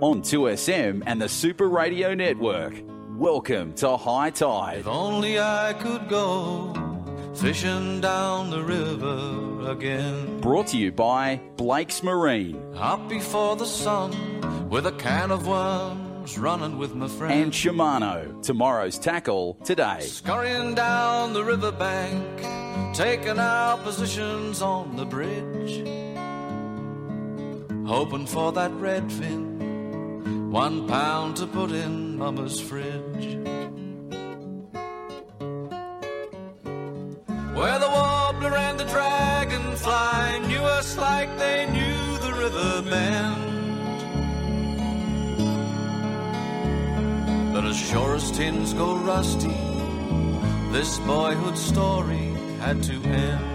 on 2SM and the Super Radio Network. Welcome to High Tide. If only I could go fishing down the river again. Brought to you by Blake's Marine Up before the sun with a can of worms running with my and friends. Shimano. Tomorrow's tackle today. Scurrying down the riverbank, taking our positions on the bridge. Hoping for that redfin, one pound to put in Mama's fridge. Where the warbler and the dragonfly knew us like they knew the river bend. But as sure as tins go rusty, this boyhood story had to end.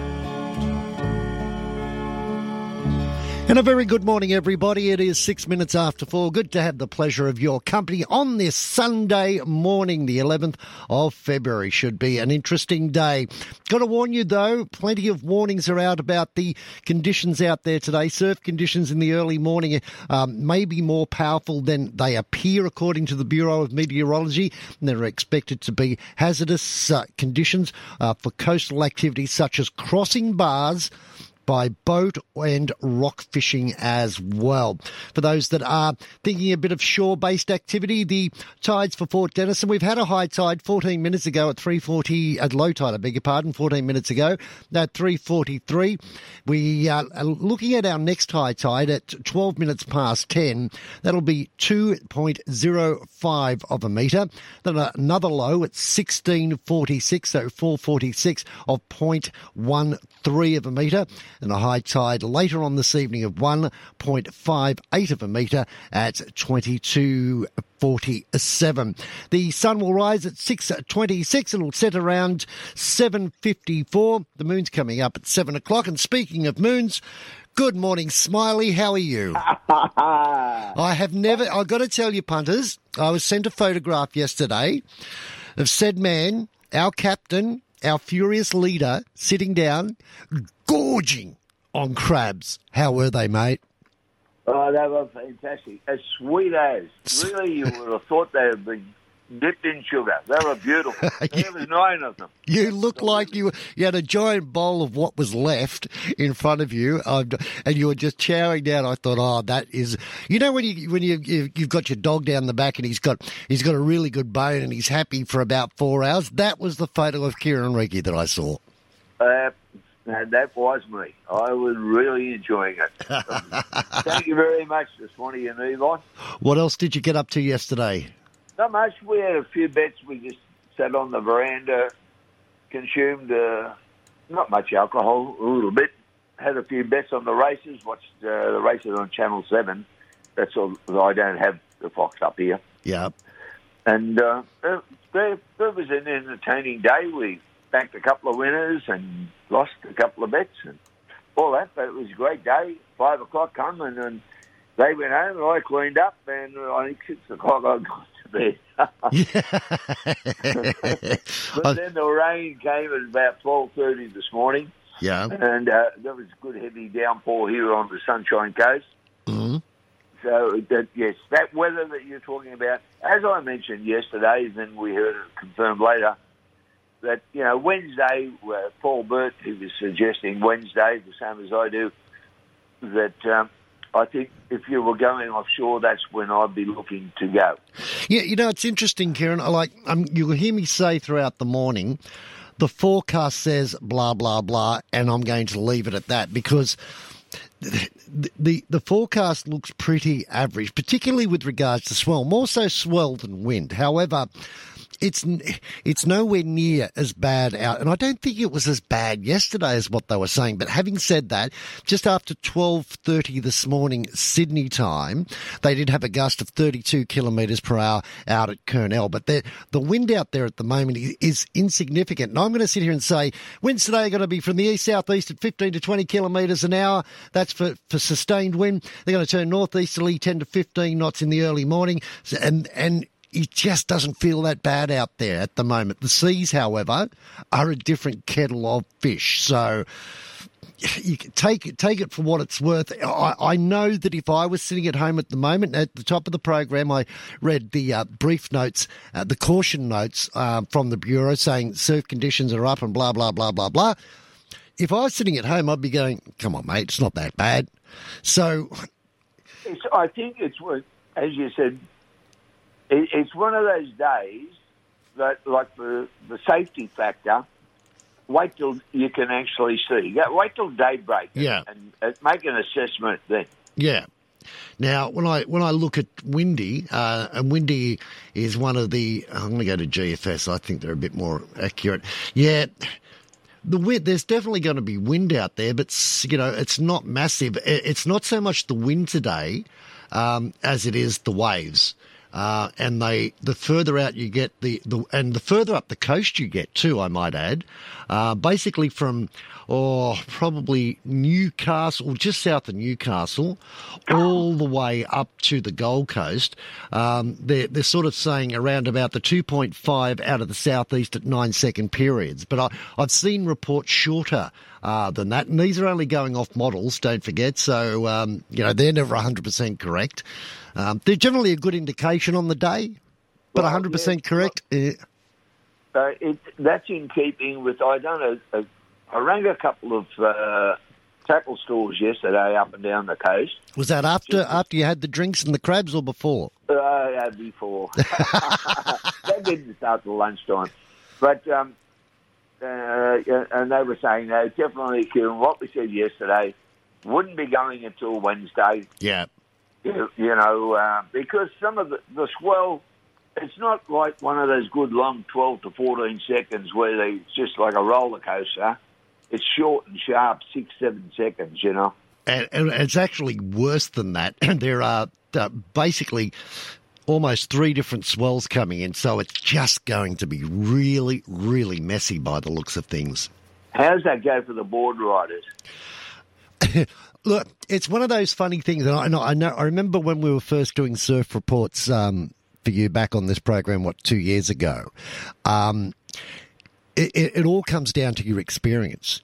And a very good morning, everybody. It is six minutes after four. Good to have the pleasure of your company on this Sunday morning, the 11th of February. Should be an interesting day. Got to warn you, though, plenty of warnings are out about the conditions out there today. Surf conditions in the early morning um, may be more powerful than they appear, according to the Bureau of Meteorology. And they're expected to be hazardous uh, conditions uh, for coastal activities such as crossing bars by boat and rock fishing as well. For those that are thinking a bit of shore-based activity, the tides for Fort Denison, we've had a high tide 14 minutes ago at 3.40, at low tide, I beg your pardon, 14 minutes ago at 3.43. We are looking at our next high tide at 12 minutes past 10. That'll be 2.05 of a metre. Then another low at 16.46, so 4.46 of 0.13 of a metre and a high tide later on this evening of 1.58 of a metre at 22.47. The sun will rise at 6.26. It'll set around 7.54. The moon's coming up at 7 o'clock. And speaking of moons, good morning, Smiley. How are you? I have never, I've got to tell you, punters, I was sent a photograph yesterday of said man, our captain, our furious leader, sitting down, gorging on crabs. How were they, mate? Oh, they were fantastic. As sweet as. Really, you would have thought they had been dipped in sugar. They were beautiful. There was nine of them. You looked like you you had a giant bowl of what was left in front of you, um, and you were just chowing down. I thought, oh, that is, you know, when you when you you- you've got your dog down the back and he's got he's got a really good bone and he's happy for about four hours. That was the photo of Kieran Reiki that I saw. Uh, and that was me. I was really enjoying it. Thank you very much this morning, and Eli. What else did you get up to yesterday? Not much. We had a few bets. We just sat on the veranda, consumed uh, not much alcohol, a little bit. Had a few bets on the races. Watched uh, the races on Channel Seven. That's all. I don't have the Fox up here. Yeah. And uh, it, it was an entertaining day. We backed a couple of winners and lost a couple of bets and all that. But it was a great day. Five o'clock come and, and they went home and I cleaned up and I think six o'clock I got to bed. but then the rain came at about twelve thirty this morning, Yeah. and uh, there was a good heavy downpour here on the Sunshine Coast. Mhm. So that, yes, that weather that you're talking about, as I mentioned yesterday, then we heard it confirmed later that you know Wednesday, uh, Paul Burt, he was suggesting Wednesday, the same as I do, that um, I think if you were going offshore, that's when I'd be looking to go. Yeah, you know, it's interesting, Kieran. I Like, um, you'll hear me say throughout the morning, the forecast says blah, blah, blah, and I'm going to leave it at that because the, the, the forecast looks pretty average, particularly with regards to swell, more so swell than wind. However, it's it's nowhere near as bad out, and I don't think it was as bad yesterday as what they were saying. But having said that, just after twelve thirty this morning Sydney time, they did have a gust of thirty two kilometres per hour out at Kurnell. But the the wind out there at the moment is insignificant. And I'm going to sit here and say winds today are going to be from the east southeast at fifteen to twenty kilometres an hour. That's for for sustained wind. They're going to turn northeasterly ten to fifteen knots in the early morning, and and it just doesn't feel that bad out there at the moment. The seas, however, are a different kettle of fish. So you take it, take it for what it's worth. I, I know that if I was sitting at home at the moment, at the top of the program, I read the uh, brief notes, uh, the caution notes uh, from the bureau saying surf conditions are up and blah blah blah blah blah. If I was sitting at home, I'd be going, "Come on, mate, it's not that bad." So, It's, I think it's what- as you said. It, it's one of those days that, like the the safety factor. Wait till you can actually see. Wait till daybreak. Yeah. and, uh, make an assessment then. Yeah. Now, when I when I look at Windy, uh, and Windy is one of the, I'm going to go to GFS. I think they're a bit more accurate. Yeah, the wind. There's definitely going to be wind out there, but you know, it's not massive. It's not so much the wind today um, as it is the waves. Uh, and they, the further out you get, the, the and the further up the coast you get too, I might add. Uh, basically from, oh, probably Newcastle, just south of Newcastle, all the way up to the Gold Coast. Um, they're they're sort of saying around about the 2.5 out of the southeast at nine second periods. But I, I've seen reports shorter uh, than that, and these are only going off models. Don't forget, so um, you know they're never 100 percent correct. Um, they're generally a good indication on the day, but Well, 100 percent yeah, correct. eh, Uh, it, that's in keeping with. I don't know, I rang a couple of uh, tackle stores yesterday up and down the coast. was that after after you had the drinks and the crabs, or before? Uh, before that didn't start till lunchtime, but um, uh, and they were saying no, definitely, Kieran. What we said yesterday wouldn't be going until Wednesday. Yeah, You, you know, uh, because some of the, the swell, it's not like one of those good long twelve to fourteen seconds where they it's just like a roller coaster. It's short and sharp, six seven seconds. You know. and, and it's actually worse than that. there are uh, basically almost three different swells coming in, so it's just going to be really, really messy by the looks of things. How does that go for the board riders? Look, it's one of those funny things, and I know, I know, I remember when we were first doing surf reports um, for you back on this program, what two years ago. Um, it, it, it all comes down to your experience,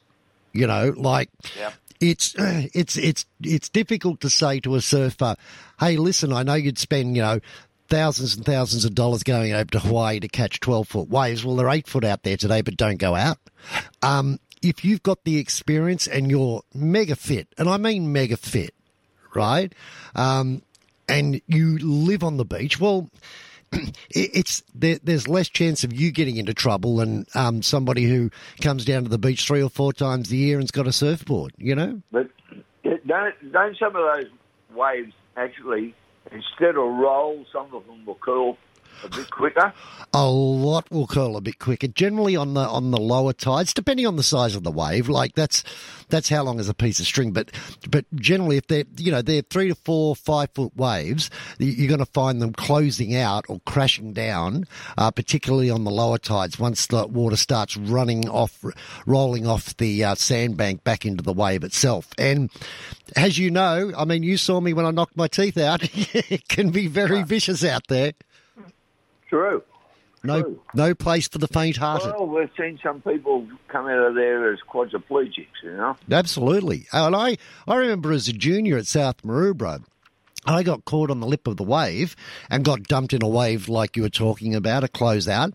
you know. Like, Yeah. it's it's it's it's difficult to say to a surfer, "Hey, listen, I know you'd spend, you know." Thousands and thousands of dollars going over to Hawaii to catch 12 foot waves. Well, they're eight foot out there today, but don't go out. Um, if you've got the experience and you're mega fit, and I mean mega fit, right? Um, and you live on the beach, well, it's there, there's less chance of you getting into trouble than um, somebody who comes down to the beach three or four times a year and's got a surfboard. You know, But don't don't some of those waves actually instead of roll, some of them will curl a bit quicker. a lot will curl a bit quicker. Generally on the on the lower tides, depending on the size of the wave. Like that's that's how long is a piece of string. But but generally, if they're you know they're three to four five foot waves, you're going to find them closing out or crashing down, uh, particularly on the lower tides. Once the water starts running off, rolling off the uh, sandbank back into the wave itself, and as you know, I mean, you saw me when I knocked my teeth out. it can be very vicious out there. True. No, True. no place for the faint-hearted. Well, we've seen some people come out of there as quadriplegics, you know. Absolutely. And I, I remember as a junior at South Maroubra, I got caught on the lip of the wave and got dumped in a wave like you were talking about, a closeout,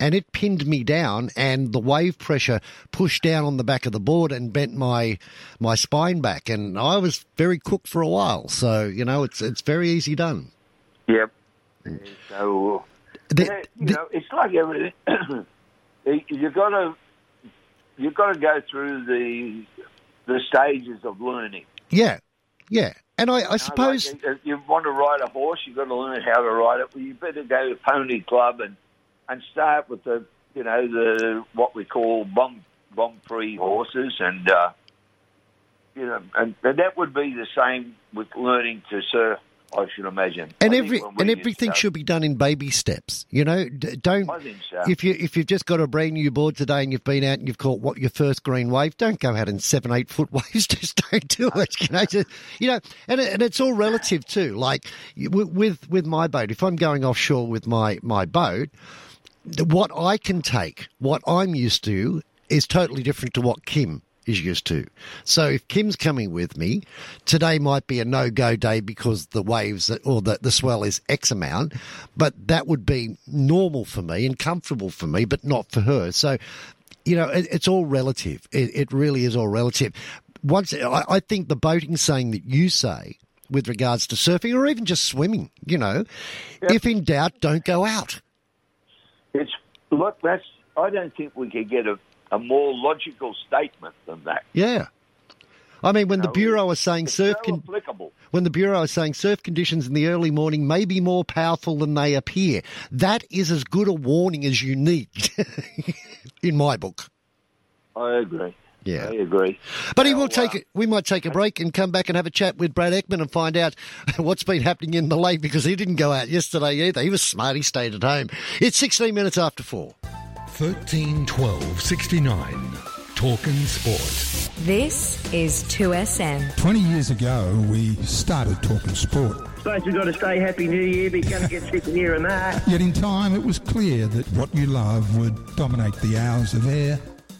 and it pinned me down and the wave pressure pushed down on the back of the board and bent my my spine back and I was very cooked for a while. So, you know, it's it's very easy done. Yep. Mm. So, The- yeah, you the- know, it's like everything. You've got to you've got to go through the the stages of learning. yeah. Yeah. And I, I You know, suppose like, if you want to ride a horse, you've got to learn how to ride it. Well, you better go to Pony Club and and start with the you know the what we call bomb bomb free horses, and uh, you know, and, and that would be the same with learning to surf. I should imagine. and I every and everything should be done in baby steps. You know, D- don't so. if you if you've just got a brand new board today and you've been out and you've caught what your first green wave, don't go out in seven eight foot waves. Just don't do it. You know, just, you know, and it, and it's all relative too. Like with with my boat, if I'm going offshore with my my boat, what I can take, what I'm used to, is totally different to what Kim is used to. So if Kim's coming with me, today might be a no go day because the waves or the, the swell is X amount, but that would be normal for me and comfortable for me, but not for her. So, you know, it, it's all relative. It, it really is all relative. Once I, I think the boating saying that you say with regards to surfing or even just swimming, you know, if in doubt, don't go out. It's look. That's. I don't think we could get a, a more logical statement than that. Yeah. I mean, when the Bureau is saying surf so con- when the Bureau is saying surf conditions in the early morning may be more powerful than they appear, that is as good a warning as you need, in my book. I agree. Yeah. I agree. But he Well, will take uh, it. We might take a break and come back and have a chat with Brad Ekman and find out what's been happening in the lake because he didn't go out yesterday either. He was smart. He stayed at home. It's 16 minutes after four. 13 12 69. Talking Sport. This is 2SM. 20 years ago, we started talking sport. Suppose we've got to stay happy New Year, but you're going to get sick of hearing that. Yet in time, it was clear that what you love would dominate the hours of air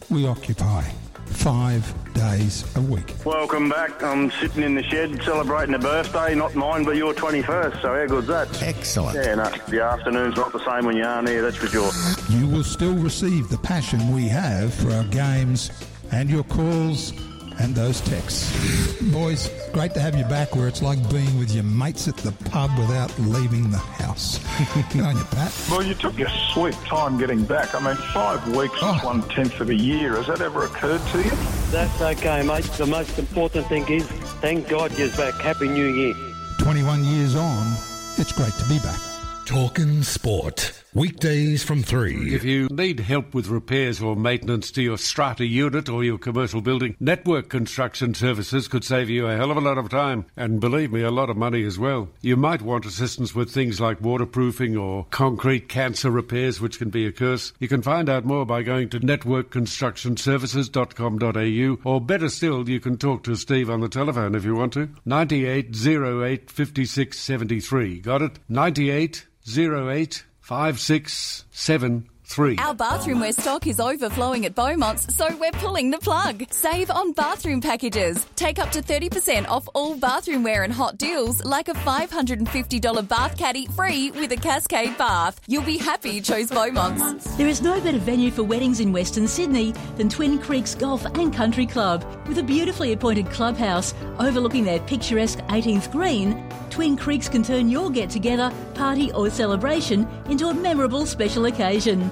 we occupy five days a week. Welcome back. I'm sitting in the shed celebrating a birthday, not mine, but your 21st. So how good's that? Excellent. Yeah, no, the afternoon's not the same when you aren't here, that's for sure. You will still receive the passion we have for our games and your calls and those texts. Boys, great to have you back where it's like being with your mates at the pub without leaving the house. Good on you, Pat. Well, you took your sweet time getting back. I mean, five weeks Oh. is one tenth of a year. Has that ever occurred to you? That's okay, mate. The most important thing is, thank God you're back. Happy New Year. 21 years on, it's great to be back. Talking Sport. Weekdays from 3. If you need help with repairs or maintenance to your strata unit or your commercial building, Network Construction Services could save you a hell of a lot of time and believe me, a lot of money as well. You might want assistance with things like waterproofing or concrete cancer repairs, which can be a curse. You can find out more by going to networkconstructionservices.com.au or better still, you can talk to Steve on the telephone if you want to. 9808 5673. Got it? 9808 five, six, seven, 5673. Our bathroomware stock is overflowing at Beaumont's, so we're pulling the plug. Save on bathroom packages. Take up to 30% off all bathroomware and hot deals, like a $550 bath caddy free with a Cascade bath. You'll be happy you chose Beaumont's. There is no better venue for weddings in Western Sydney than Twin Creeks Golf and Country Club. With a beautifully appointed clubhouse overlooking their picturesque 18th green, Twin Creeks can turn your get together, party, or celebration into a memorable special occasion.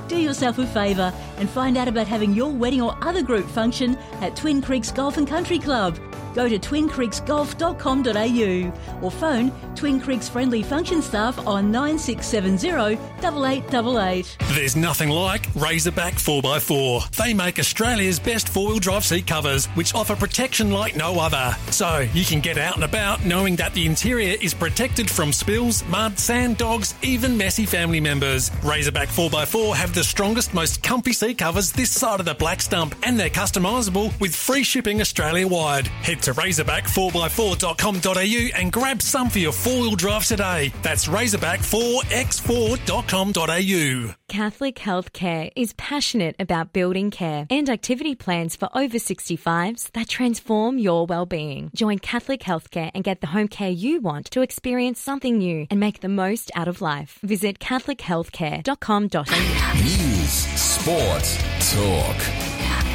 Do yourself a favour and find out about having your wedding or other group function at Twin Creeks Golf and Country Club. Go to twincreeksgolf.com.au or phone Twin Creeks friendly function staff on 9670 8888. There's nothing like Razorback 4x4. They make Australia's best four wheel drive seat covers, which offer protection like no other. So you can get out and about knowing that the interior is protected from spills, mud, sand, dogs, even messy family members. Razorback 4x4 have the strongest, most comfy seat covers this side of the black stump, and they're customisable with free shipping Australia wide. Head to razorback4x4.com.au and grab some for your four wheel drive today. That's razorback4x4.com.au. Catholic Healthcare is passionate about building care and activity plans for over 65s that transform your well-being. Join Catholic Healthcare and get the home care you want to experience something new and make the most out of life. Visit catholichealthcare.com.au. News, sport, talk.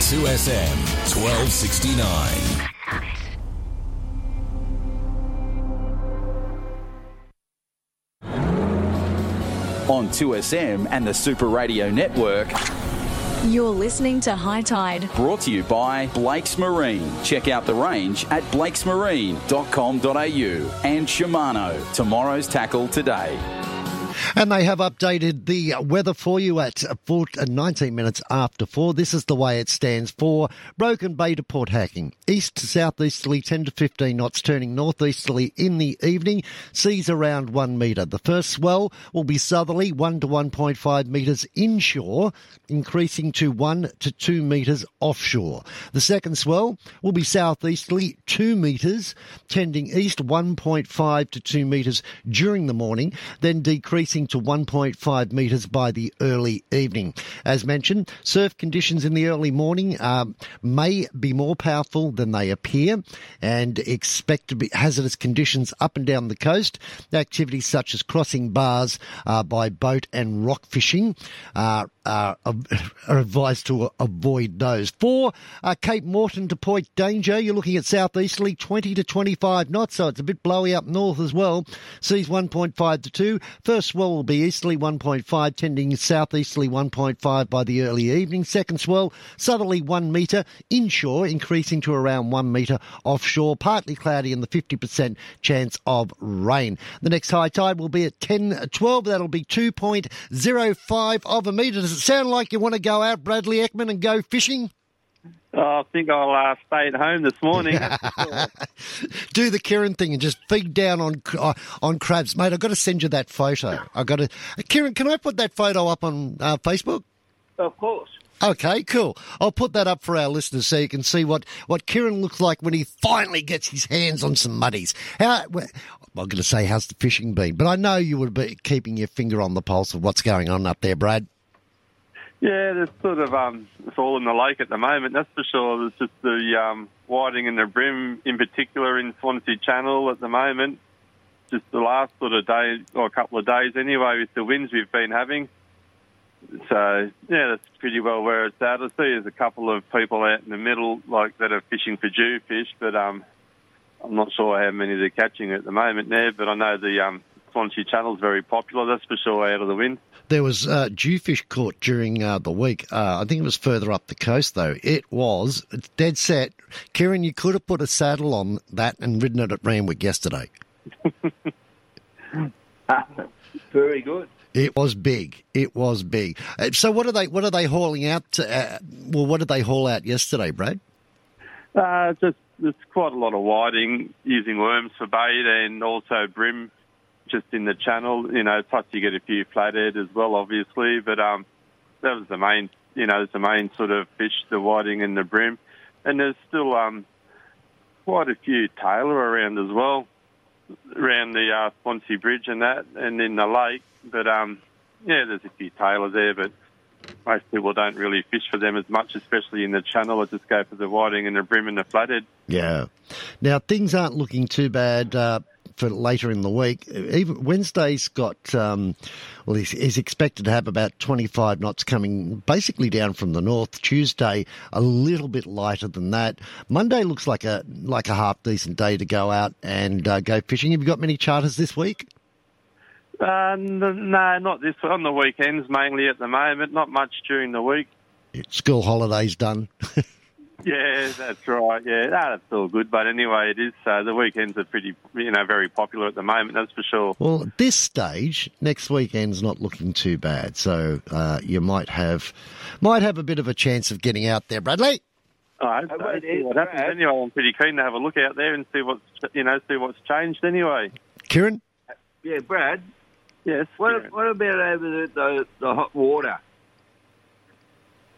2SM 1269. On 2SM and the Super Radio Network, You're listening to High Tide. brought to you by Blake's Marine. Check out the range at blakesmarine.com.au and Shimano. Tomorrow's tackle today. And they have updated the weather for you at uh, 19 minutes after 4. This is the way it stands for Broken Bay to Port Hacking. East to southeasterly 10 to 15 knots, turning northeasterly in the evening. Seas around 1 metre. The first swell will be southerly 1 to 1.5 metres inshore, increasing to 1 to 2 metres offshore. The second swell will be southeasterly 2 metres, tending east 1.5 to 2 metres during the morning, then decreasing increasing to 1.5 metres by the early evening. As mentioned, surf conditions in the early morning um, may be more powerful than they appear and expect to be hazardous conditions up and down the coast. Activities such as crossing bars uh, by boat and rock fishing uh, are, are advised to avoid those. For uh, Cape Moreton to Point Danger, you're looking at southeasterly 20 to 25 knots, so it's a bit blowy up north as well. Seas 1.5 to 2. First swell will be easterly 1.5, tending southeasterly 1.5 by the early evening. Second swell, southerly 1 metre, inshore increasing to around 1 metre, offshore partly cloudy and the 50% chance of rain. The next high tide will be at 10 12, that'll be 2.05 of a metre. Does it sound like you want to go out, Bradley Ekman, and go fishing? Oh, I think I'll uh, stay at home this morning. Do the Kieran thing and just feed down on uh, on crabs, mate. I've got to send you that photo. I've got to, Kieran. Can I put that photo up on uh, Facebook? of course. Okay, cool. I'll put that up for our listeners so you can see what, what Kieran looks like when he finally gets his hands on some muddies. How, I'm going to say, how's the fishing been? But I know you would be keeping your finger on the pulse of what's going on up there, Brad. Yeah, there's sort of um, it's all in the lake at the moment. That's for sure. There's just the um, whiting and the bream, in particular, in Swansea Channel at the moment. Just the last sort of day or a couple of days, anyway, with the winds we've been having. So yeah, that's pretty well where it's at. I see there's a couple of people out in the middle, like that are fishing for jewfish, but um, I'm not sure how many they're catching at the moment there. But I know the um, Swansea Channel's very popular. That's for sure out of the wind. There was uh, jewfish caught during uh, the week. Uh, I think it was further up the coast, though. It was it's dead set. Kieran, you could have put a saddle on that and ridden it at Randwick yesterday. Very good. It was big. It was big. Uh, So what are they? What are they hauling out? To, uh, well, what did they haul out yesterday, Brad? Uh, just there's quite a lot of whiting using worms for bait and also bream just in the channel. You know, plus you get a few flathead as well, obviously. But um, that was the main, you know, the main sort of fish, the whiting and the bream. And there's still um, quite a few tailor around as well, around the uh, Swansea Bridge and that, and in the lake. But um, yeah, there's a few tailor there, but most people don't really fish for them as much, especially in the channel. I just go for the whiting and the bream and the flathead. Yeah. Now things aren't looking too bad uh, for later in the week. Even Wednesday's got um, well, he's, he's expected to have about 25 knots coming basically down from the north. Tuesday a little bit lighter than that. Monday looks like a like a half decent day to go out and uh, go fishing. Have you got many charters this week? Uh, n- no, not this on the weekends mainly at the moment. Not much during the week. School holidays done. Yeah, that's right. Yeah, no, that's all good. But anyway, it is. Uh, the weekends are pretty, you know, very popular at the moment. That's for sure. Well, at this stage, next weekend's not looking too bad, so uh, you might have might have a bit of a chance of getting out there, Bradley. I hope so. See what happens anyway. I'm pretty keen to have a look out there and see what's, you know, see what's changed anyway. Kieran? Yeah, Brad. Yes. What, what about over the, the, the hot water?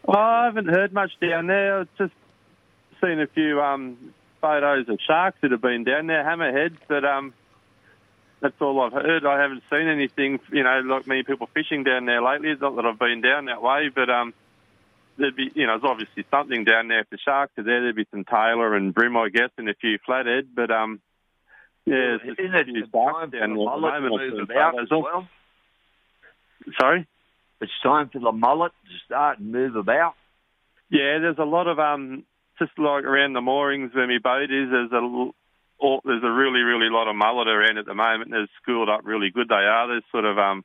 Well, I haven't heard much down there. I've just seen a few um, photos of sharks that have been down there, hammerheads, but um, that's all I've heard. I haven't seen anything, you know, like many people fishing down there lately. It's not that I've been down that way, but um, there'd be, you know, there's obviously something down there if the sharks are there. There'd be some tailor and bream, I guess, and a few flathead, but um, yeah, there's Isn't it time for the there at the mullet to. Move about as well? Sorry? It's time for the mullet to start and move about. Yeah, there's a lot of um, just like around the moorings where my boat is. There's a there's a really really lot of mullet around at the moment. They're schooled up really good. They are. There's sort of um,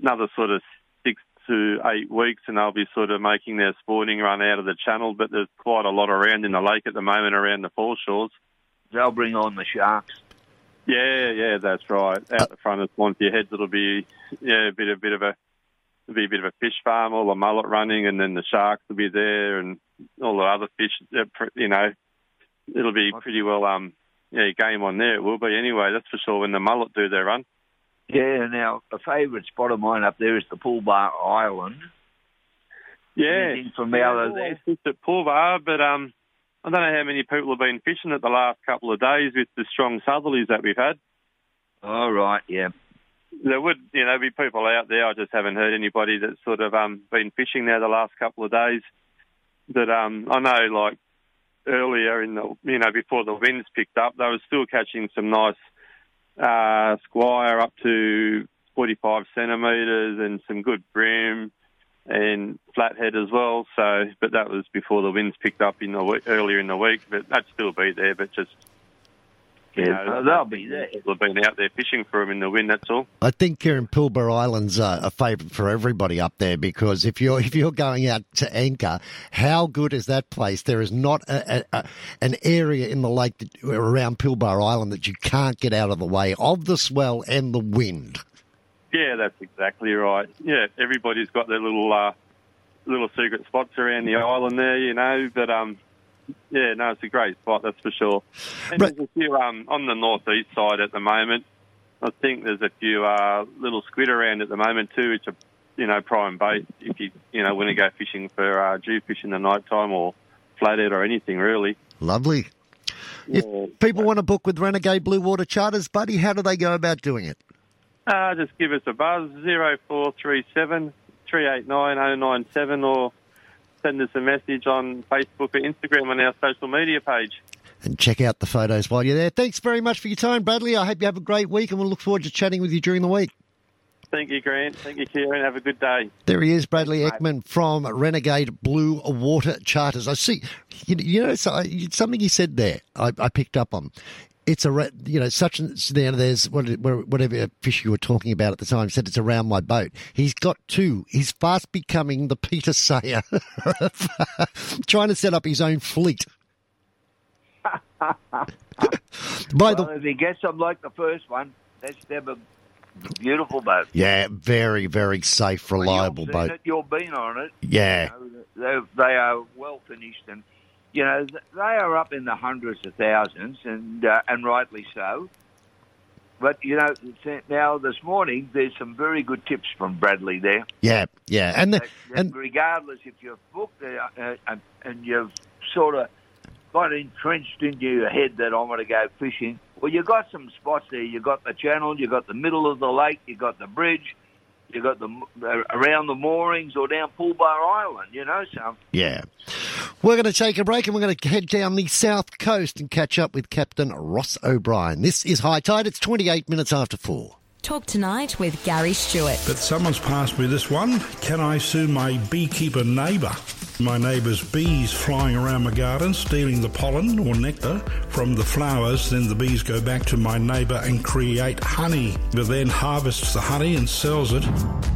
another sort of six to eight weeks, and they'll be sort of making their spawning run out of the channel. But there's quite a lot around in the lake at the moment around the foreshores. They'll bring on the sharks. Yeah, yeah, that's right. Out the front of Swansea Heads, it'll be yeah a bit a bit of a it'll be a bit of a fish farm, all the mullet running, and then the sharks will be there, and all the other fish. You know, it'll be pretty well um yeah game on there. It will be anyway. That's for sure when the mullet do their run. Yeah, now a favourite spot of mine up there is the Pulbah Island. Yeah, Anything from yeah, out of there? fished at Pool Bar, but um, I don't know how many people have been fishing it the last couple of days with the strong southerlies that we've had. All right, yeah. there would, you know, be people out there. I just haven't heard anybody that's sort of um, been fishing there the last couple of days. That um, I know, like earlier in the, you know, before the winds picked up, they were still catching some nice uh, squire up to 45 centimetres and some good bream and flathead as well. So, but that was before the winds picked up in the earlier in the week. But that'd still be there, but just you Yeah, know, they'll be there. People have been out there fishing for them in the wind. That's all. I think here in Pulbah Island's uh, a favourite for everybody up there because if you're if you're going out to anchor, how good is that place? There is not a, a, a, an area in the lake that, around Pulbah Island that you can't get out of the way of the swell and the wind. Yeah, that's exactly right. Yeah, everybody's got their little uh, little secret spots around the island there, you know. But um, yeah, no, it's a great spot, that's for sure. And there's a few um on the northeast side at the moment. I think there's a few uh, little squid around at the moment too, which are you know prime bait if you you know want to go fishing for uh, jewfish in the night time or flathead or anything really. Lovely. If people want to book with Renegade Blue Water Charters, buddy, how do they go about doing it? Uh, just give us a buzz, 0437 389 097 or send us a message on Facebook or Instagram on our social media page. And check out the photos while you're there. Thanks very much for your time, Bradley. I hope you have a great week and we'll look forward to chatting with you during the week. Thank you, Grant. Thank you, Kieran. Have a good day. There he is, Bradley Ekman from Renegade Blue Water Charters. I see, you, you know, uh, something he said there, I, I picked up on. It's a, you know, such and know, there's whatever fish you were talking about at the time. Said it's around my boat. He's got two. He's fast becoming the Peter Sayer, trying to set up his own fleet. By the well, if he gets them like the first one, that's them a beautiful boat. yeah, very very safe, reliable boat. it, you've been on it. Yeah. You know, they are well finished, and you know they are up in the hundreds of thousands, and uh, and rightly so. But you know, now this morning there's some very good tips from Bradley there. Yeah, yeah, and the, and regardless if you've booked uh, uh, and you've sort of got entrenched into your head that I'm going to go fishing, well, you've got some spots there. You've got the channel, you've got the middle of the lake, you've got the bridge, you've got the uh, around the moorings or down Pulbah Island. You know, so Yeah. We're going to take a break and we're going to head down the south coast and catch up with Captain Ross O'Brien. This is High Tide. It's 28 minutes after four. Talk tonight with Gary Stewart. But someone's passed me this one. Can I sue my beekeeper neighbour? My neighbour's bees flying around my garden, stealing the pollen or nectar from the flowers. Then the bees go back to my neighbour and create honey, but then harvests the honey and sells it.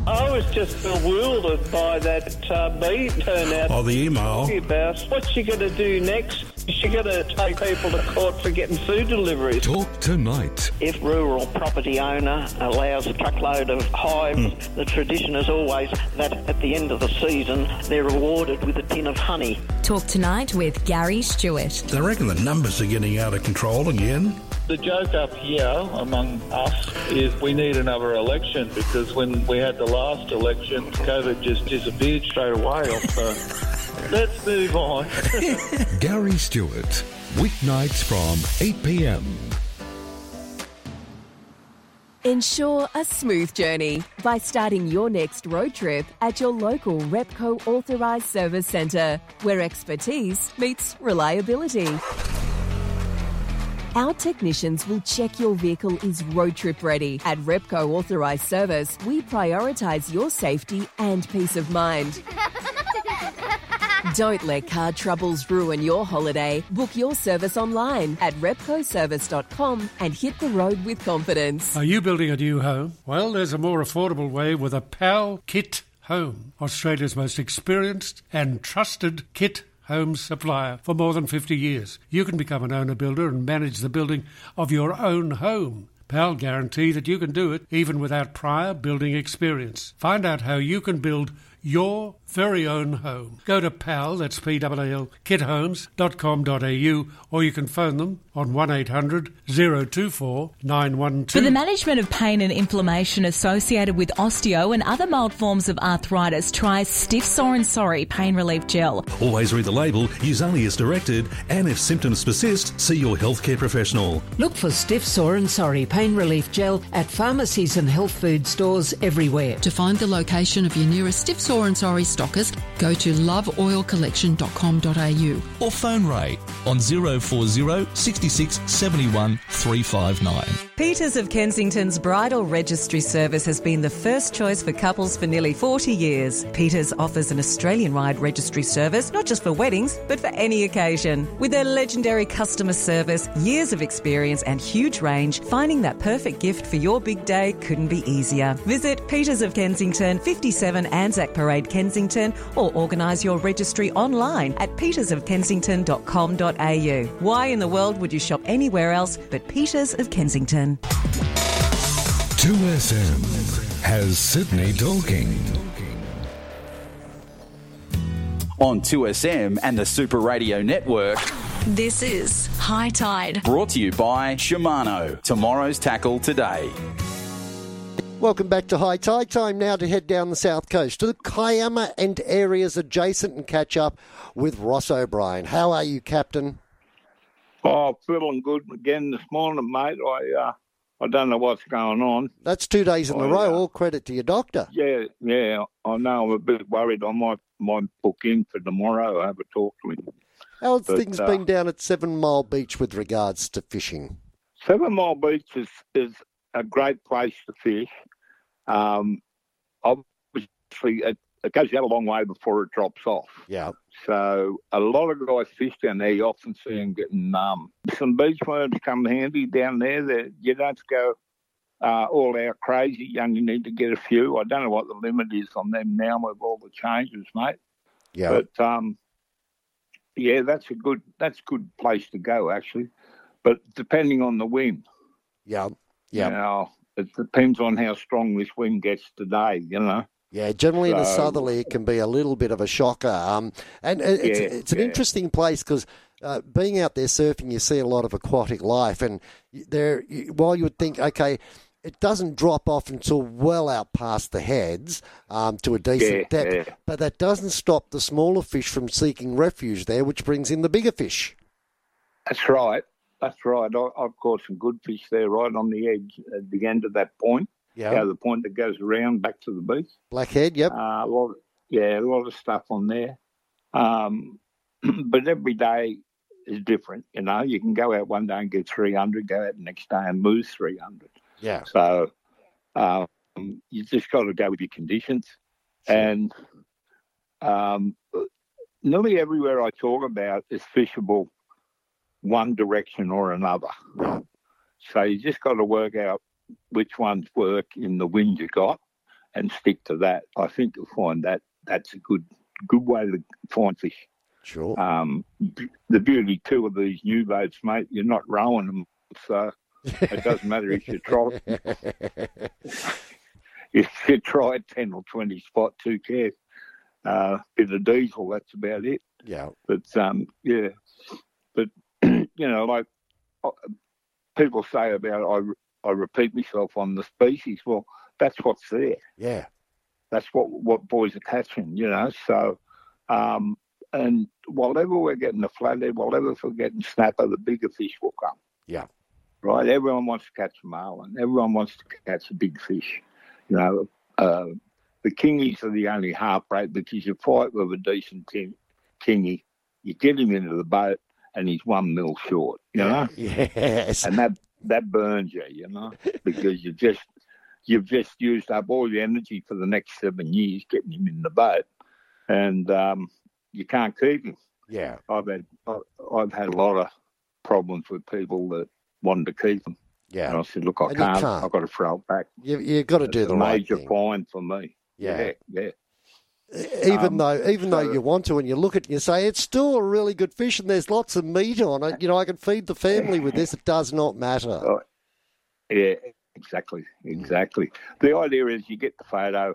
I was just bewildered by that uh, bee turnout. Oh, the email. Talking About what's she going to do next? Is she going to take people to court for getting food deliveries? Talk tonight. If rural property owner allows a truckload of hives, hmm. the tradition is always that at the end of the season they're rewarded with a tin of honey. Talk tonight with Gary Stewart. I reckon the numbers are getting out of control again. The joke up here among us is we need another election because when we had the last election, COVID just disappeared straight away. Off the... Let's move on. Gary Stewart. Weeknights from 8 p.m. Ensure a smooth journey by starting your next road trip at your local Repco authorised service centre, where expertise meets reliability. Our technicians will check your vehicle is road trip ready. At Repco Authorised Service, we prioritise your safety and peace of mind. Don't let car troubles ruin your holiday. Book your service online at repcoservice.com and hit the road with confidence. Are you building a new home? Well, there's a more affordable way with a PAL Kit Home, Australia's most experienced and trusted kit home supplier for more than 50 years. You can become an owner builder and manage the building of your own home. PAL guarantee that you can do it even without prior building experience. Find out how you can build your very own home. Go to PAL, that's P-A-L, kithomes.com.au or you can phone them on 1800 024 912. For the management of pain and inflammation associated with osteo and other mild forms of arthritis, try Stiff Sore and Sorry Pain Relief Gel. Always read the label, use only as directed, and if symptoms persist, see your healthcare professional. Look for Stiff Sore and Sorry Pain Relief Gel at pharmacies and health food stores everywhere. To find the location of your nearest Stiff Sore and Sorry stockist, go to loveoilcollection.com.au Or phone Ray on 040 66 71 359. Peters of Kensington's bridal registry service has been the first choice for couples for nearly 40 years. Peters offers an Australian wide registry service, not just for weddings, but for any occasion. With their legendary customer service, years of experience, and huge range, finding that perfect gift for your big day couldn't be easier. Visit Peters of Kensington, 57 Anzac Parade, Kensington, or organise your registry online at petersofkensington.com.au. Why in the world would you shop anywhere else but Peters of Kensington? 2SM has Sydney talking. On 2SM and the Super Radio Network, This is High Tide. brought to you by Shimano. Tomorrow's tackle today. Welcome back to High Tide. Time now to head down the south coast to the Kiama and areas adjacent and catch up with Ross O'Brien. How are you, Captain? Oh, feeling good again this morning, mate. I uh, I don't know what's going on. That's two days in a row. yeah. All credit to your doctor. Yeah, yeah. I know. I'm a bit worried. I might might book in for tomorrow. I have a talk to him. How's But, things uh, been down at Seven Mile Beach with regards to fishing? Seven Mile Beach is is a great place to fish. Um, obviously, it, it goes out a long way before it drops off. Yeah. So a lot of guys fish down there. You often see them getting numb. some beach worms come handy down there. That you don't go uh, all out crazy. You only need to get a few. I don't know what the limit is on them now with all the changes, mate. Yeah. But um, yeah, that's a good that's a good place to go actually. But depending on the wind. Yeah. Yeah. You know, it depends on how strong this wind gets today. You know. Yeah, generally in a So- southerly, it can be a little bit of a shocker. Um, and it's, Yeah, it's an yeah. interesting place because uh, being out there surfing, you see a lot of aquatic life. And there, while you would think, okay, it doesn't drop off until well out past the heads um, to a decent Yeah, depth, but that doesn't stop the smaller fish from seeking refuge there, which brings in the bigger fish. That's right. That's right. I, I've caught some good fish there, right on the edge, at the end of that point. Yeah. Yeah, the point that goes around back to the beach. Blackhead, yep. Uh, a lot, yeah, a lot of stuff on there. Um, but every day is different. You know, you can go out one day and get 300, go out the next day and lose 300. Yeah. So um, you just got to go with your conditions. And um, nearly everywhere I talk about is fishable one direction or another. So you just got to work out which ones work in the wind you got and stick to that. I think you'll find that that's a good good way to find fish. Sure. Um, the beauty too of these new boats, mate, you're not rowing them, so it doesn't matter if you try. if you try ten or twenty spot, two cares. Uh, bit of diesel, that's about it. Yeah. But um, yeah, you know, like uh, people say about I, I repeat myself on the species. Well, that's what's there. Yeah. That's what what boys are catching. You know, so um, and whatever we're getting the flathead, whatever we're getting snapper, the bigger fish will come. Yeah. Right. Everyone wants to catch a marlin. Everyone wants to catch a big fish. You know, uh, the kingies are the only heartbreak because you fight with a decent king, kingy, you get him into the boat and he's one mil short. You know. Yes. And that that burns you. You know, because you just you've just used up all your energy for the next seven years getting him in the boat, and um, you can't keep him. Yeah. I've had I've had a lot of problems with people that wanted to keep them. Yeah. And I said, look, I can't, can't, I've got to throw it back. You you got to It's do the right major thing. fine for me. Yeah. yeah, yeah. Even Um, though, even though you want to, and you look at it and you say it's still a really good fish, and there's lots of meat on it. You know, I can feed the family with this. It does not matter. Oh, yeah, exactly, exactly. The idea is you get the photo,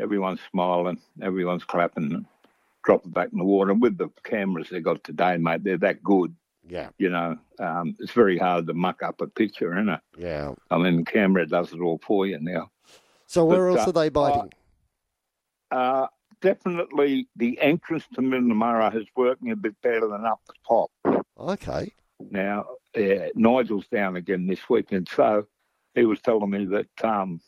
everyone's smiling, everyone's clapping, dropping back in the water. And with the cameras they got today, mate, they're that good. Yeah. You know, um, it's very hard to muck up a picture, isn't it? Yeah. I mean, the camera does it all for you now. So where But, else uh, are they biting? Uh, definitely the entrance to Minnamurra is working a bit better than up the top. Okay. Now, yeah, Nigel's down again this weekend, so he was telling me that um,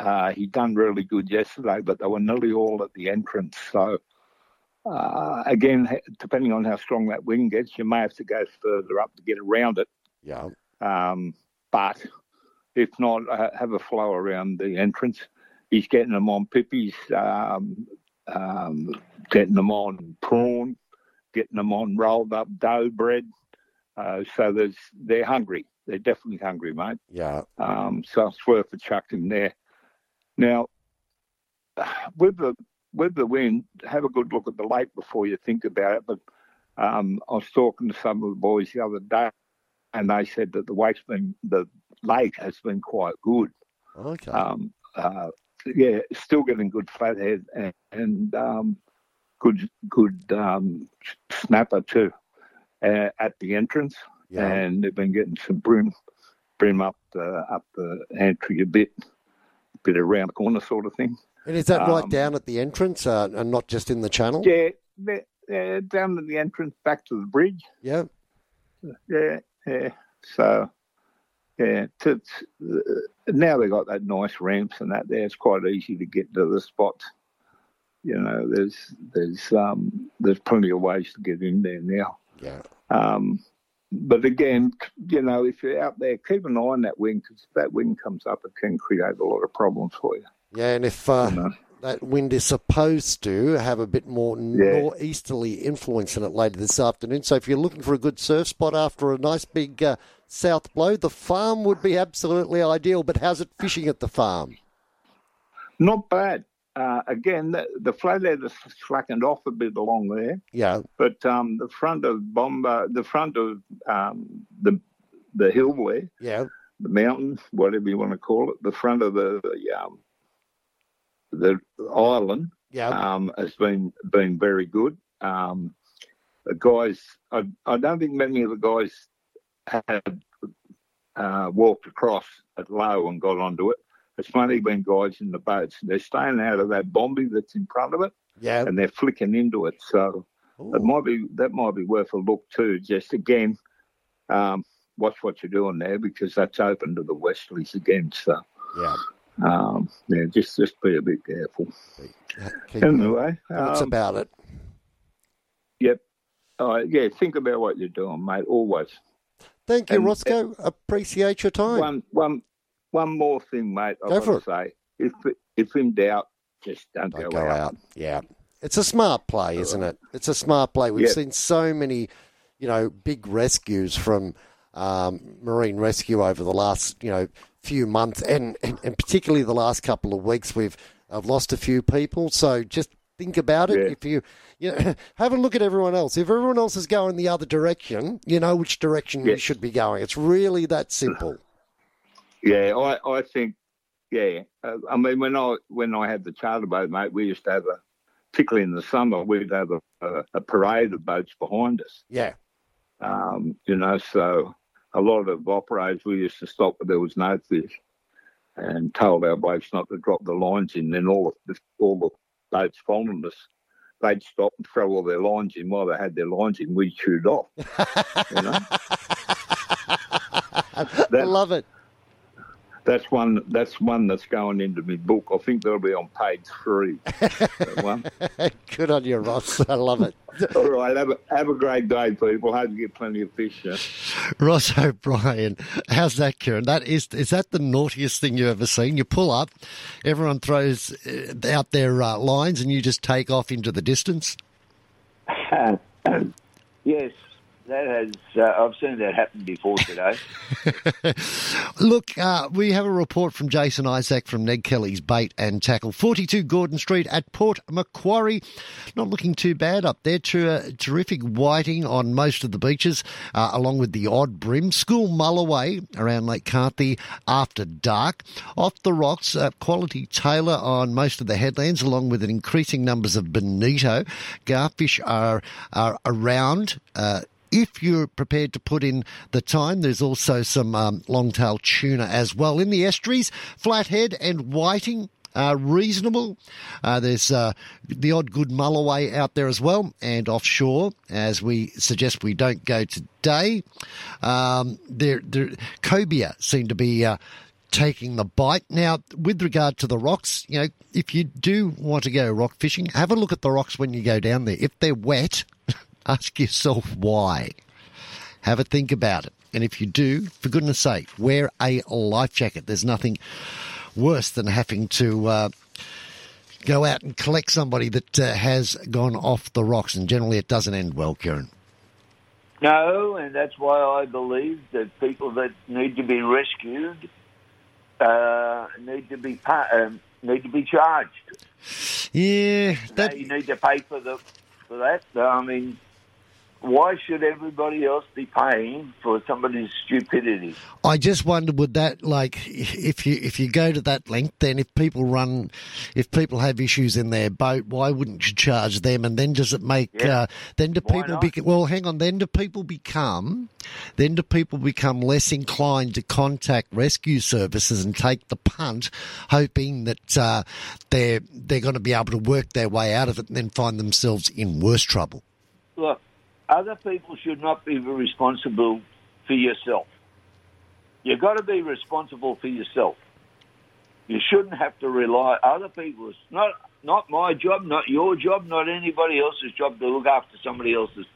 uh, he done really good yesterday, but they were nearly all at the entrance. So, uh, again, depending on how strong that wind gets, you may have to go further up to get around it. Yeah. Um, but if not, have a flow around the entrance. He's getting them on pippies, um, um, getting them on prawn, getting them on rolled up dough bread. Uh, so there's they're hungry. They're definitely hungry, mate. Yeah. Um, so it's worth a chuck in there. Now, with the with the wind, have a good look at the lake before you think about it. But um, I was talking to some of the boys the other day, and they said that the wake's been the lake has been quite good. Okay. Um, uh, yeah, still getting good flathead and, and um, good good um, snapper too uh, at the entrance, Yeah. and they've been getting some bream bream up the up the entry a bit, a bit around the corner sort of thing. And is that right um, down at the entrance uh, and not just in the channel? Yeah, they're, they're down at the entrance back to the bridge. Yeah. Yeah, yeah. So, yeah, uh, now they've got that nice ramps and that there. It's quite easy to get to the spot. You know, there's there's um there's plenty of ways to get in there now. Yeah. Um, but again, you know, if you're out there, keep an eye on that wind because if that wind comes up, it can create a lot of problems for you. Yeah, and if uh, that wind is supposed to have a bit more northeasterly influence in it later this afternoon, so if you're looking for a good surf spot after a nice big uh, south blow, the farm would be absolutely ideal. But how's it fishing at the farm? Not bad. Uh, again, the, the flathead has slackened off a bit along there. Yeah. But um, the front of Bomba, the front of um, the the hill there, Yeah. the mountain, whatever you want to call it, the front of the the, um, the island, Yeah. um, has been been very good. Um, the guys, I, I don't think many of the guys had uh, walked across at low and got onto it. It's funny when guys in the boats. They're staying out of that bomby that's in front of it, Yeah. and they're flicking into it. So it might be that might be worth a look too. Just again, um, watch what you're doing there because that's open to the westerlies again. So Yeah. um, yeah, just just be a bit careful. Keep Anyway, that's um, about it. Yep. Uh, yeah, think about what you're doing, mate. Always. Thank you, And- Roscoe. Appreciate your time. One, one, one more thing, mate. I've Go for to say, if if in doubt, just don't, Don't go, go out. out. Yeah. It's a smart play, isn't it? It's a smart play. We've Yeah. seen so many, you know, big rescues from um, marine rescue over the last, you know, few months, and, and, and particularly the last couple of weeks. We've I've lost a few people, so just think about it. Yeah. If you, you know, have a look at everyone else. If everyone else is going the other direction, you know which direction you should be going. It's really that simple. Yeah, I, I think, yeah. Uh, I mean, when I when I had the charter boat, mate, we used to have a, particularly in the summer, we'd have a, a, a parade of boats behind us. Yeah. Um, you know, so a lot of operators we used to stop but there was no fish, and told our blokes not to drop the lines in. Then all the all the boats following us, they'd stop and throw all their lines in while they had their lines in. we'd chewed off. you know, I love it. That's one. That's one that's going into my book. I think that'll be on page three. one. Good on you, Ross. I love it. All right, have a, have a great day, people. Hope you get plenty of fish. Yeah? Ross O'Brien, how's that, Kieran? That is is that the naughtiest thing you've ever seen? You pull up, everyone throws uh, out their uh, lines, and you just take off into the distance. yes, that has uh, I've seen that happen before today. Look, uh, we have a report from Jason Isaac from Ned Kelly's Bait and Tackle, 42 Gordon Street at Port Macquarie. Not looking too bad up there. Ter- terrific whiting on most of the beaches, uh, along with the odd bream. School Mulloway around Lake Cathie after dark. Off the rocks, uh, quality tailor on most of the headlands, along with an increasing numbers of bonito. Garfish are are around. Uh, if you're prepared to put in the time, there's also some um, longtail tuna as well. In the estuaries, flathead and whiting are reasonable. Uh, there's uh, the odd good mulloway out there as well, and offshore, as we suggest we don't go today. Um, there, there, cobia seem to be. Uh, taking the bite. Now, with regard to the rocks, you know, if you do want to go rock fishing, have a look at the rocks when you go down there. If they're wet, ask yourself why. Have a think about it. And if you do, for goodness sake, wear a life jacket. There's nothing worse than having to uh, go out and collect somebody that uh, has gone off the rocks. And generally, it doesn't end well, Kieran. No, and that's why I believe that people that need to be rescued uh, need to be pa- um, need to be charged. Yeah, that you need to pay for the for that. I mean, why should everybody else be paying for somebody's stupidity? I just wonder would that like if you if you go to that length, then if people run, if people have issues in their boat, why wouldn't you charge them? And then does it make Yeah. uh, then do Why people be, well hang on then do people become then do people become less inclined to contact rescue services and take the punt, hoping that uh, they're they're going to be able to work their way out of it and then find themselves in worse trouble. Look, other people should not be responsible for yourself. You've got to be responsible for yourself. You shouldn't have to rely other people. It's not not my job, not your job, not anybody else's job to look after somebody else's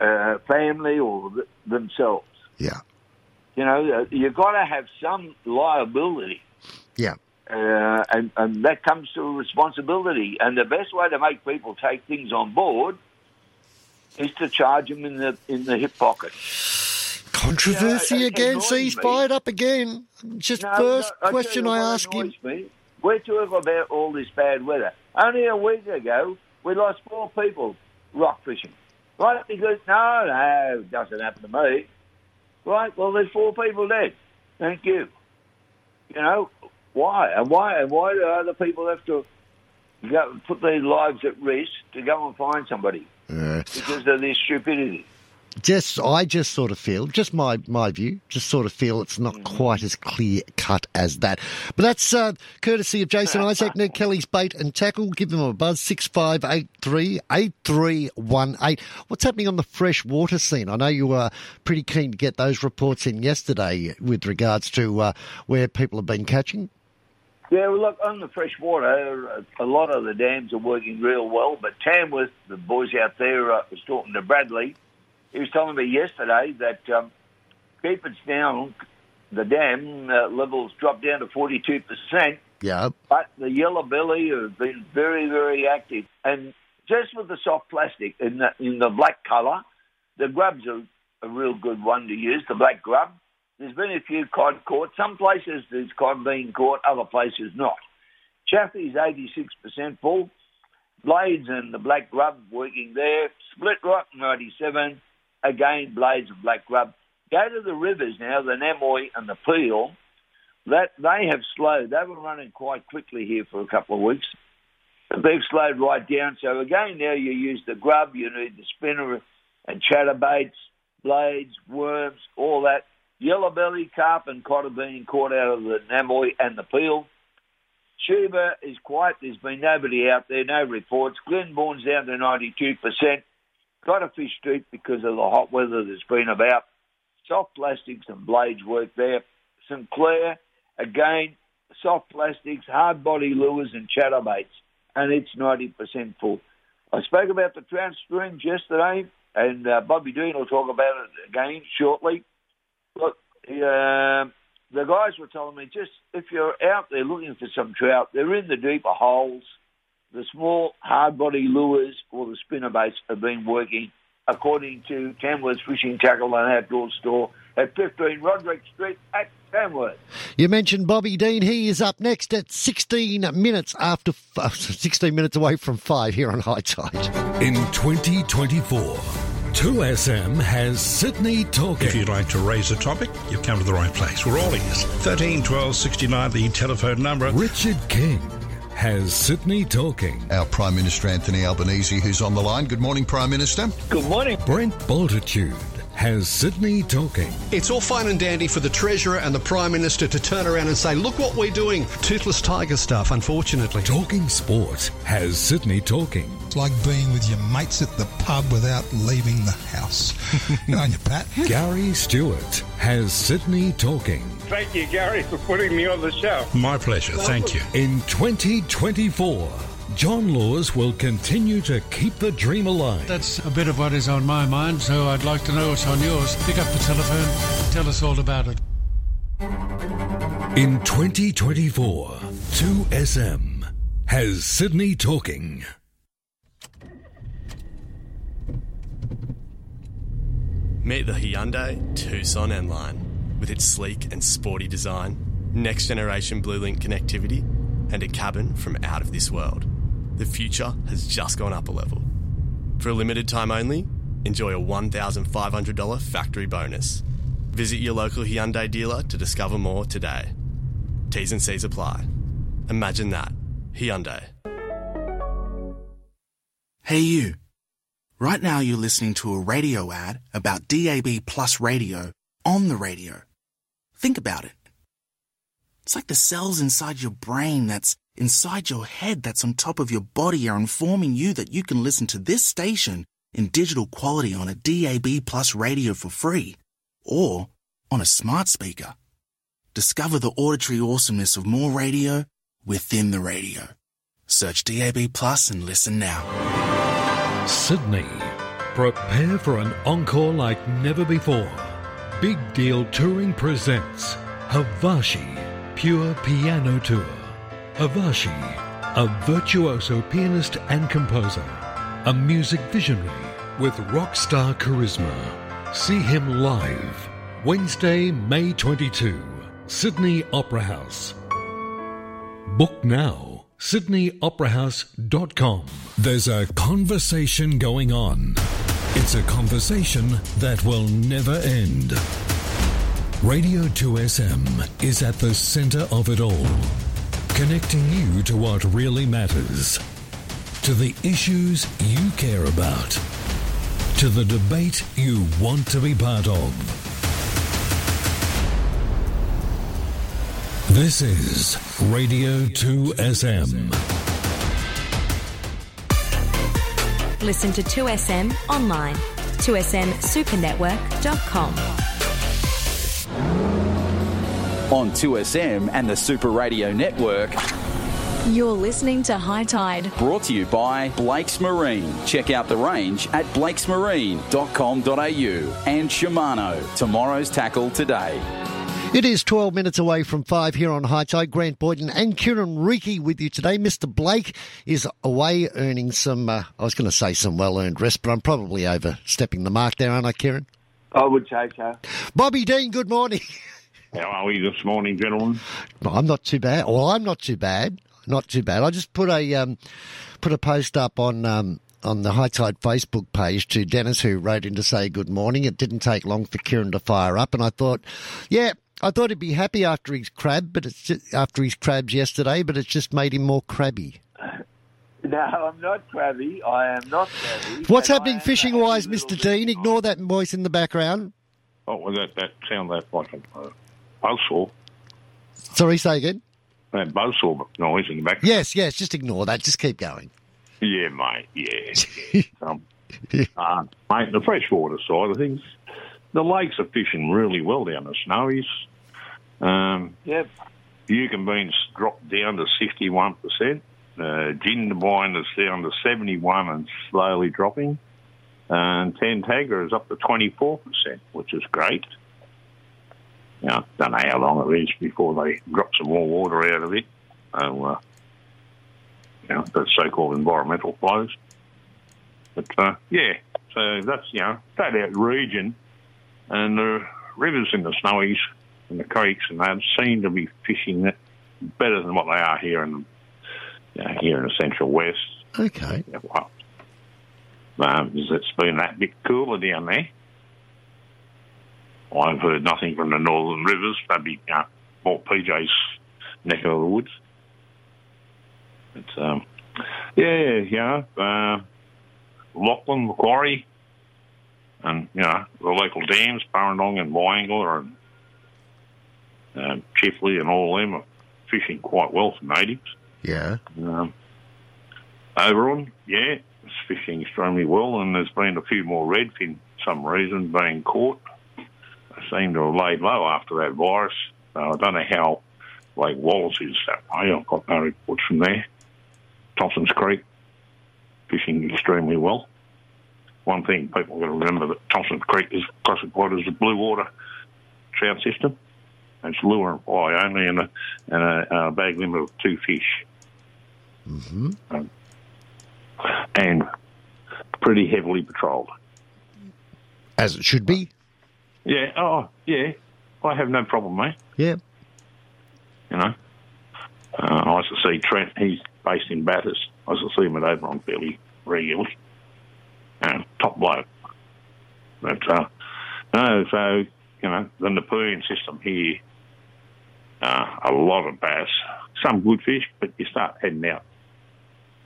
uh, family or th- themselves. Yeah. You know, uh, you've got to have some liability. Yeah. Uh, and, and that comes to responsibility. And the best way to make people take things on board is to charge him in the in the hip pocket. Controversy Yeah, it again. See, he's fired up again. Just No, first no, I question I ask him. Me. We're talking about all this bad weather. Only a week ago, we lost four people rock fishing. Right? Because, no, no, it doesn't happen to me. Right? Well, there's four people dead. Thank you. You know, why? And why? And why do other people have to go, put their lives at risk to go and find somebody Uh, because of this stupidity? just, I just sort of feel, just my my view, just sort of feel it's not quite as clear cut as that. But that's uh, courtesy of Jason Isaac, Ned Kelly's bait and tackle. Give them a buzz six five eight three eight three one eight. What's happening on the freshwater scene? I know you were pretty keen to get those reports in yesterday with regards to uh, where people have been catching. Yeah, well, look, on the fresh water, a lot of the dams are working real well, but Tamworth, the boys out there, uh, was talking to Bradley. He was telling me yesterday that um, Keepit's down, the dam uh, levels dropped down to 42%, Yeah. but the yellow belly have been very, very active. And just with the soft plastic in the, in the black colour, the grub's a, a real good one to use, the black grub. There's been a few cod caught. Some places there's cod being caught, other places not. Chaffey's 86% full. Blades and the black grub working there. Split rock 97. Again, blades and black grub. Go to the rivers now, the Namoi and the Peel. That they have slowed. They were running quite quickly here for a couple of weeks. But they've slowed right down. So again, now you use the grub, you need the spinner and chatterbaits, blades, worms, all that. Yellow belly, carp and cod are being caught out of the Namoi and the Peel. Shuba is quiet. There's been nobody out there, no reports. Glenbawn's down to 92%. Got a fish street because of the hot weather that's been about. Soft plastics and blades work there. St Clair, again, soft plastics, hard body lures and chatterbaits. And it's 90% full. I spoke about the trout streams yesterday, and uh, Bobby Dean will talk about it again shortly. Look, uh, the guys were telling me just if you're out there looking for some trout, they're in the deeper holes. The small hard body lures or the spinner baits have been working according to Tamworth's Fishing Tackle and Outdoor Store at 15 Roderick Street at Tamworth. You mentioned Bobby Dean. He is up next at 16 minutes after, 16 minutes away from 5 here on High Tide. In 2024, 2SM has Sydney talking. If you'd like to raise a topic, you've come to the right place. We're all ears. 13 12 69, the telephone number. Richard King has Sydney talking. Our Prime Minister Anthony Albanese, who's on the line. Good morning, Prime Minister. Good morning. Brent Bultitude has Sydney talking. It's all fine and dandy for the Treasurer and the Prime Minister to turn around and say, look what we're doing. Toothless tiger stuff, unfortunately. Talking sport has Sydney talking. It's like being with your mates at the pub without leaving the house. Good on you, Pat. Gary Stewart has Sydney talking. Thank you, Gary, for putting me on the show. My pleasure. Thank you. In 2024, John Laws will continue to keep the dream alive. That's a bit of what is on my mind, so I'd like to know what's on yours. Pick up the telephone, tell us all about it. In 2024, 2SM has Sydney talking. Meet the Hyundai Tucson N Line with its sleek and sporty design, next generation Bluelink connectivity, and a cabin from out of this world. The future has just gone up a level. For a limited time only, enjoy a $1,500 factory bonus. Visit your local Hyundai dealer to discover more today. T's and C's apply. Imagine that. Hyundai. Hey, you. Right now, you're listening to a radio ad about DAB Plus radio on the radio. Think about it. It's like the cells inside your brain that's inside your head that's on top of your body are informing you that you can listen to this station in digital quality on a DAB Plus radio for free or on a smart speaker. Discover the auditory awesomeness of more radio within the radio. Search DAB Plus and listen now. Sydney, prepare for an encore like never before. Big Deal Touring presents Havasi Pure Piano Tour. Havasi, a virtuoso pianist and composer, a music visionary with rock star charisma. See him live Wednesday, May 22, Sydney Opera House. Book now, sydneyoperahouse.com. There's a conversation going on. It's a conversation that will never end. Radio 2SM is at the center of it all, connecting you to what really matters, to the issues you care about, to the debate you want to be part of. This is Radio 2SM. Listen to 2SM online. 2smsupernetwork.com. On 2SM and the Super Radio Network, You're listening to High Tide. brought to you by Blake's Marine. Check out the range at blakesmarine.com.au and Shimano, tomorrow's tackle today. It is 12 minutes away from 5 here on High Tide. Grant Boyden and Kieran Reiki with you today. Mr. Blake is away earning some, uh, I was going to say some well earned rest, but I'm probably overstepping the mark there, aren't I, Kieran? I would say so. Bobby Dean, good morning. How are we this morning, gentlemen? No, I'm not too bad. Well, I'm not too bad. Not too bad. I just put a um, put a post up on um, on the High Tide Facebook page to Dennis, who wrote in to say good morning. It didn't take long for Kieran to fire up, and I thought, yeah, I thought he'd be happy after his crab, but it's just, after his crabs yesterday, but it's just made him more crabby. No, I'm not crabby. I am not crabby. What's happening fishing wise, Mr. Dean? Ignore that voice in the background. Oh, well, that, that sound like like a uh, buzzsaw. Sorry, say again. That buzzsaw noise in the back. Yes, yes, just ignore that. Just keep going. Yeah, mate. Yeah. yeah. um, uh, mate, the freshwater side of things, the lakes are fishing really well down the Snowies. Um, Yep. Eucumbene's dropped down to 61%. Uh, Jindabyne is down to 71 and slowly dropping. And Tantangara is up to 24%, which is great. Now, don't know how long it is before they drop some more water out of it. So, uh, you know, the so-called environmental flows. But uh, yeah, so that's you know that out region, and the rivers in the snowies and the creeks and that seem to be fishing it better than what they are here in know, here in the central west. Okay. Yeah, well, um, it's been that bit cooler down there. I've heard nothing from the northern rivers. That'd be more PJ's neck of the woods. But um, yeah, yeah, uh, Lachlan, Macquarie, and you know the local dams, Burrendong and Wyangala and um, Chifley and all them are fishing quite well for natives. Yeah. Um, Oberon, yeah, it's fishing extremely well, and there's been a few more redfin, for some reason, being caught. They seem to have laid low after that virus. Uh, I don't know how Lake Wallace is that way. I've got no reports from there. Thompson's Creek, fishing extremely well. One thing people got to remember that Thompson's Creek is classified as a blue water trout system. It's lure and fly only, in a, and a, a bag limit of two fish. Mm-hmm. Um, and pretty heavily patrolled. As it should be. Yeah. Oh, yeah. I have no problem, mate. Yeah. You know, uh, I used to see Trent. He's based in Bathurst. I used to see him at Oberon fairly regularly. Uh, top bloke. But uh, no, so you know the Nepean system here. Uh, a lot of bass, some good fish, but you start heading out.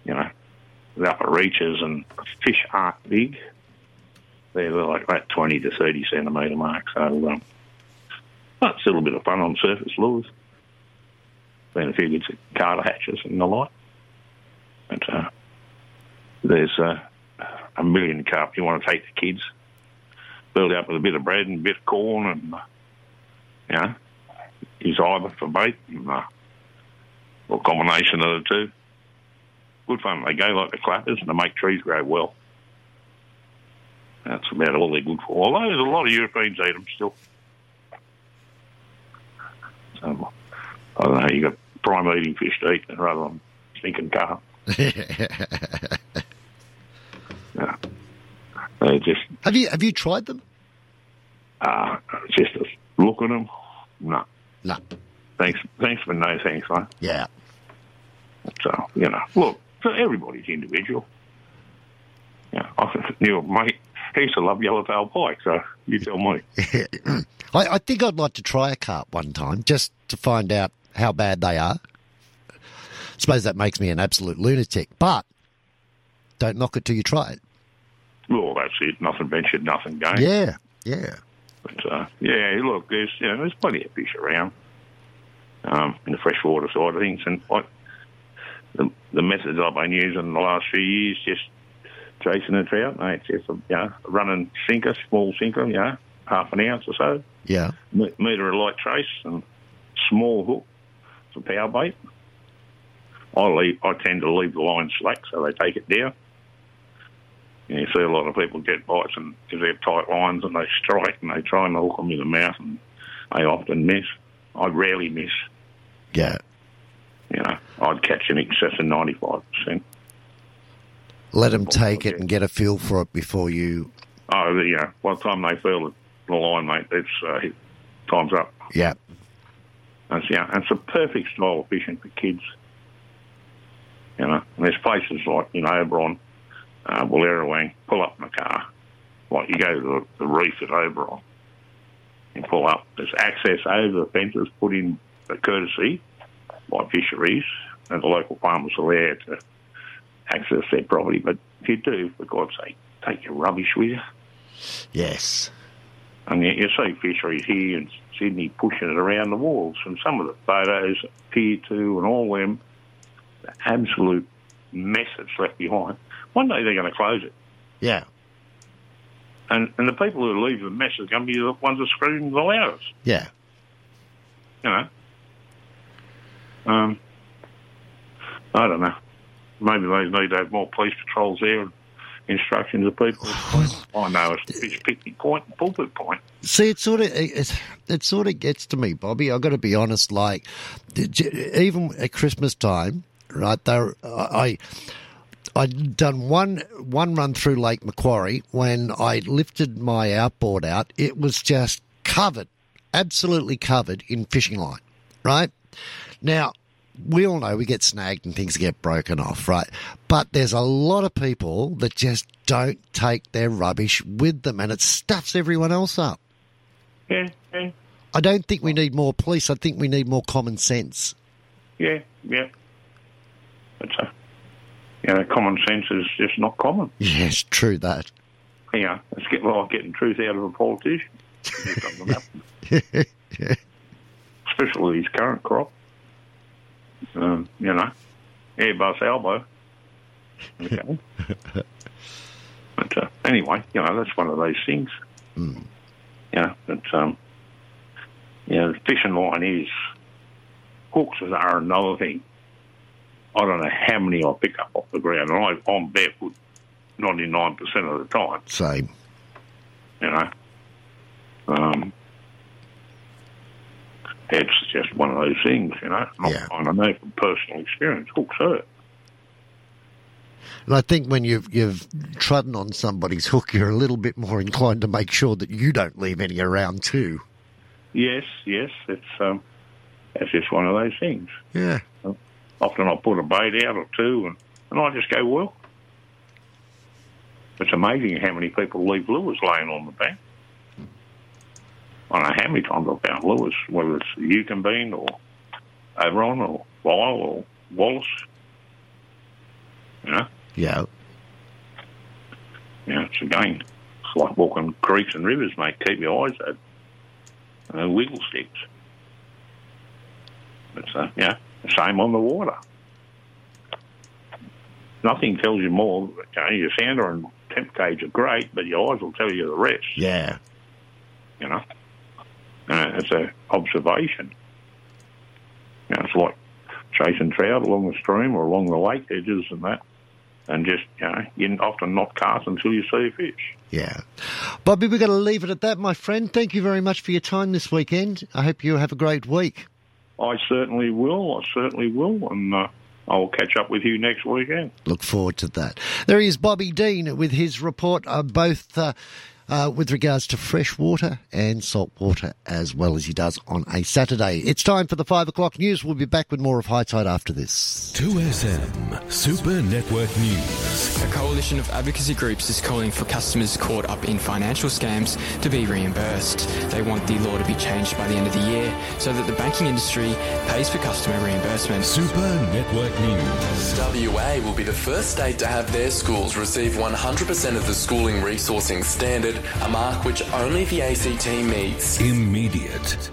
You know, the upper reaches and fish aren't big. They're like that twenty to thirty centimetre mark. So um, it's a little bit of fun on surface lures. Been a few good carter hatches and the like. But uh, there's uh, a million carp. You want to take the kids, build up with a bit of bread and a bit of corn, and uh, you know, use either for bait, and, uh, or a combination of the two. Good fun. They go like the clappers, and they make trees grow well. That's about all they're good for. Although there's a lot of Europeans eat them still. So, I don't know, you've got prime eating fish to eat rather than stinking carp. yeah. They just Have you have you tried them? uh, just look at them. No. No. Thanks, thanks, but no thanks, mate. Yeah. So you know, look, so everybody's individual. Yeah, I knew a mate. He used to love yellowtail pike, so you tell me. I, I think I'd like to try a carp one time just to find out how bad they are. suppose that makes me an absolute lunatic, but don't knock it till you try it. Well, that's it. Nothing ventured, nothing gained. Yeah, yeah. But uh, yeah, look, there's you know, there's plenty of fish around um, in the freshwater side of things, and like the the methods I've been using the last few years, just chasing a trout, mate. Just a, you know, a running sinker, small sinker, you know, half an ounce or so, Yeah. me- metre of light trace, and small hook for power bait. I leave, I tend to leave the line slack so they take it down. And you see a lot of people get bites and because they have tight lines and they strike and they try and hook them in the mouth and they often miss. I rarely miss. Yeah. You know, I'd catch in excess of 95%. Let them take it and get a feel for it before you. Oh, yeah. By the time they feel the- line, mate, it's uh, time's up. Yeah. That's, yeah, and it's a perfect style of fishing for kids. You know, and there's places like, you know, Oberon, uh, Wallerawang, pull up in the car. Like you go to the, the reef at Oberon and pull up. There's access over the fences put in a courtesy by fisheries, and the local farmers are there to access their property. But if you do, for God's sake, take your rubbish with you. Yes. And you, you see fisheries here in Sydney pushing it around the walls, and some of the photos appear to, and all them, the absolute mess that's left behind. One day they're going to close it. Yeah. And and the people who leave the mess are going to be the ones that screwing the loudest, Yeah. you know. Um, I don't know. Maybe they need to have more police patrols there and instructions of people. I know it's fish picnic point and pulpit point. See, it sort of it, it sort of gets to me, Bobby. I've got to be honest. Like, even at Christmas time, right? There, I I'd done one one run through Lake Macquarie. When I lifted my outboard out, it was just covered, absolutely covered in fishing line. Right now, we all know we get snagged and things get broken off, right? But there's a lot of people that just don't take their rubbish with them, and it stuffs everyone else up. Yeah, yeah, I don't think we need more police. I think we need more common sense. yeah, yeah. Uh, you know, common sense is just not common. Yes, true that. Yeah, it's get, like getting truth out of a politician. Especially his current crop. Um, you know, Airbus elbow. Okay. but uh, anyway, you know, that's one of those things. Mm. Yeah, but um, you know, the fishing line is hooks are another thing. I don't know how many I pick up off the ground, and I, I'm barefoot ninety nine percent of the time. Same. You know, um, it's just one of those things. You know, Yeah. I, I know from personal experience, hooks hurt. And I think when you've you've trodden on somebody's hook, you're a little bit more inclined to make sure that you don't leave any around too. Yes, yes, it's um, it's just one of those things. Yeah. Often I'll put a bait out or two, and, and I just go, well, it's amazing how many people leave lures laying on the bank. I don't know how many times I've found lures, whether it's Eucumbene or Oberon or Lyell or Wallace. You know, Yeah. you know, it's again, it's like walking creeks and rivers, mate. Keep your eyes open. Uh, wiggle sticks. It's, uh, yeah, same on the water. Nothing tells you more. You know, your sounder and temp gauge are great, but your eyes will tell you the rest. Yeah. You know, uh, it's a observation. You know, it's like chasing trout along the stream or along the lake edges and that, and just you know, you often not cast until you see a fish. Yeah. Bobby, we're going to leave it at that, my friend. Thank you very much for your time this weekend. I hope you have a great week. I certainly will. I certainly will, and uh, I will catch up with you next weekend. Look forward to that. There he is, Bobby Dean, with his report, uh, both uh, uh, with regards to fresh water and salt water, as well as he does on a Saturday. It's time for the five o'clock news. We'll be back with more of High Tide after this. 2SM Super Network News. A coalition of advocacy groups is calling for customers caught up in financial scams to be reimbursed. They want the law to be changed by the end of the year so that the banking industry pays for customer reimbursement. Super Network News. WA will be the first state to have their schools receive 100% of the schooling resourcing standard, a mark which only the ACT meets. Immediate,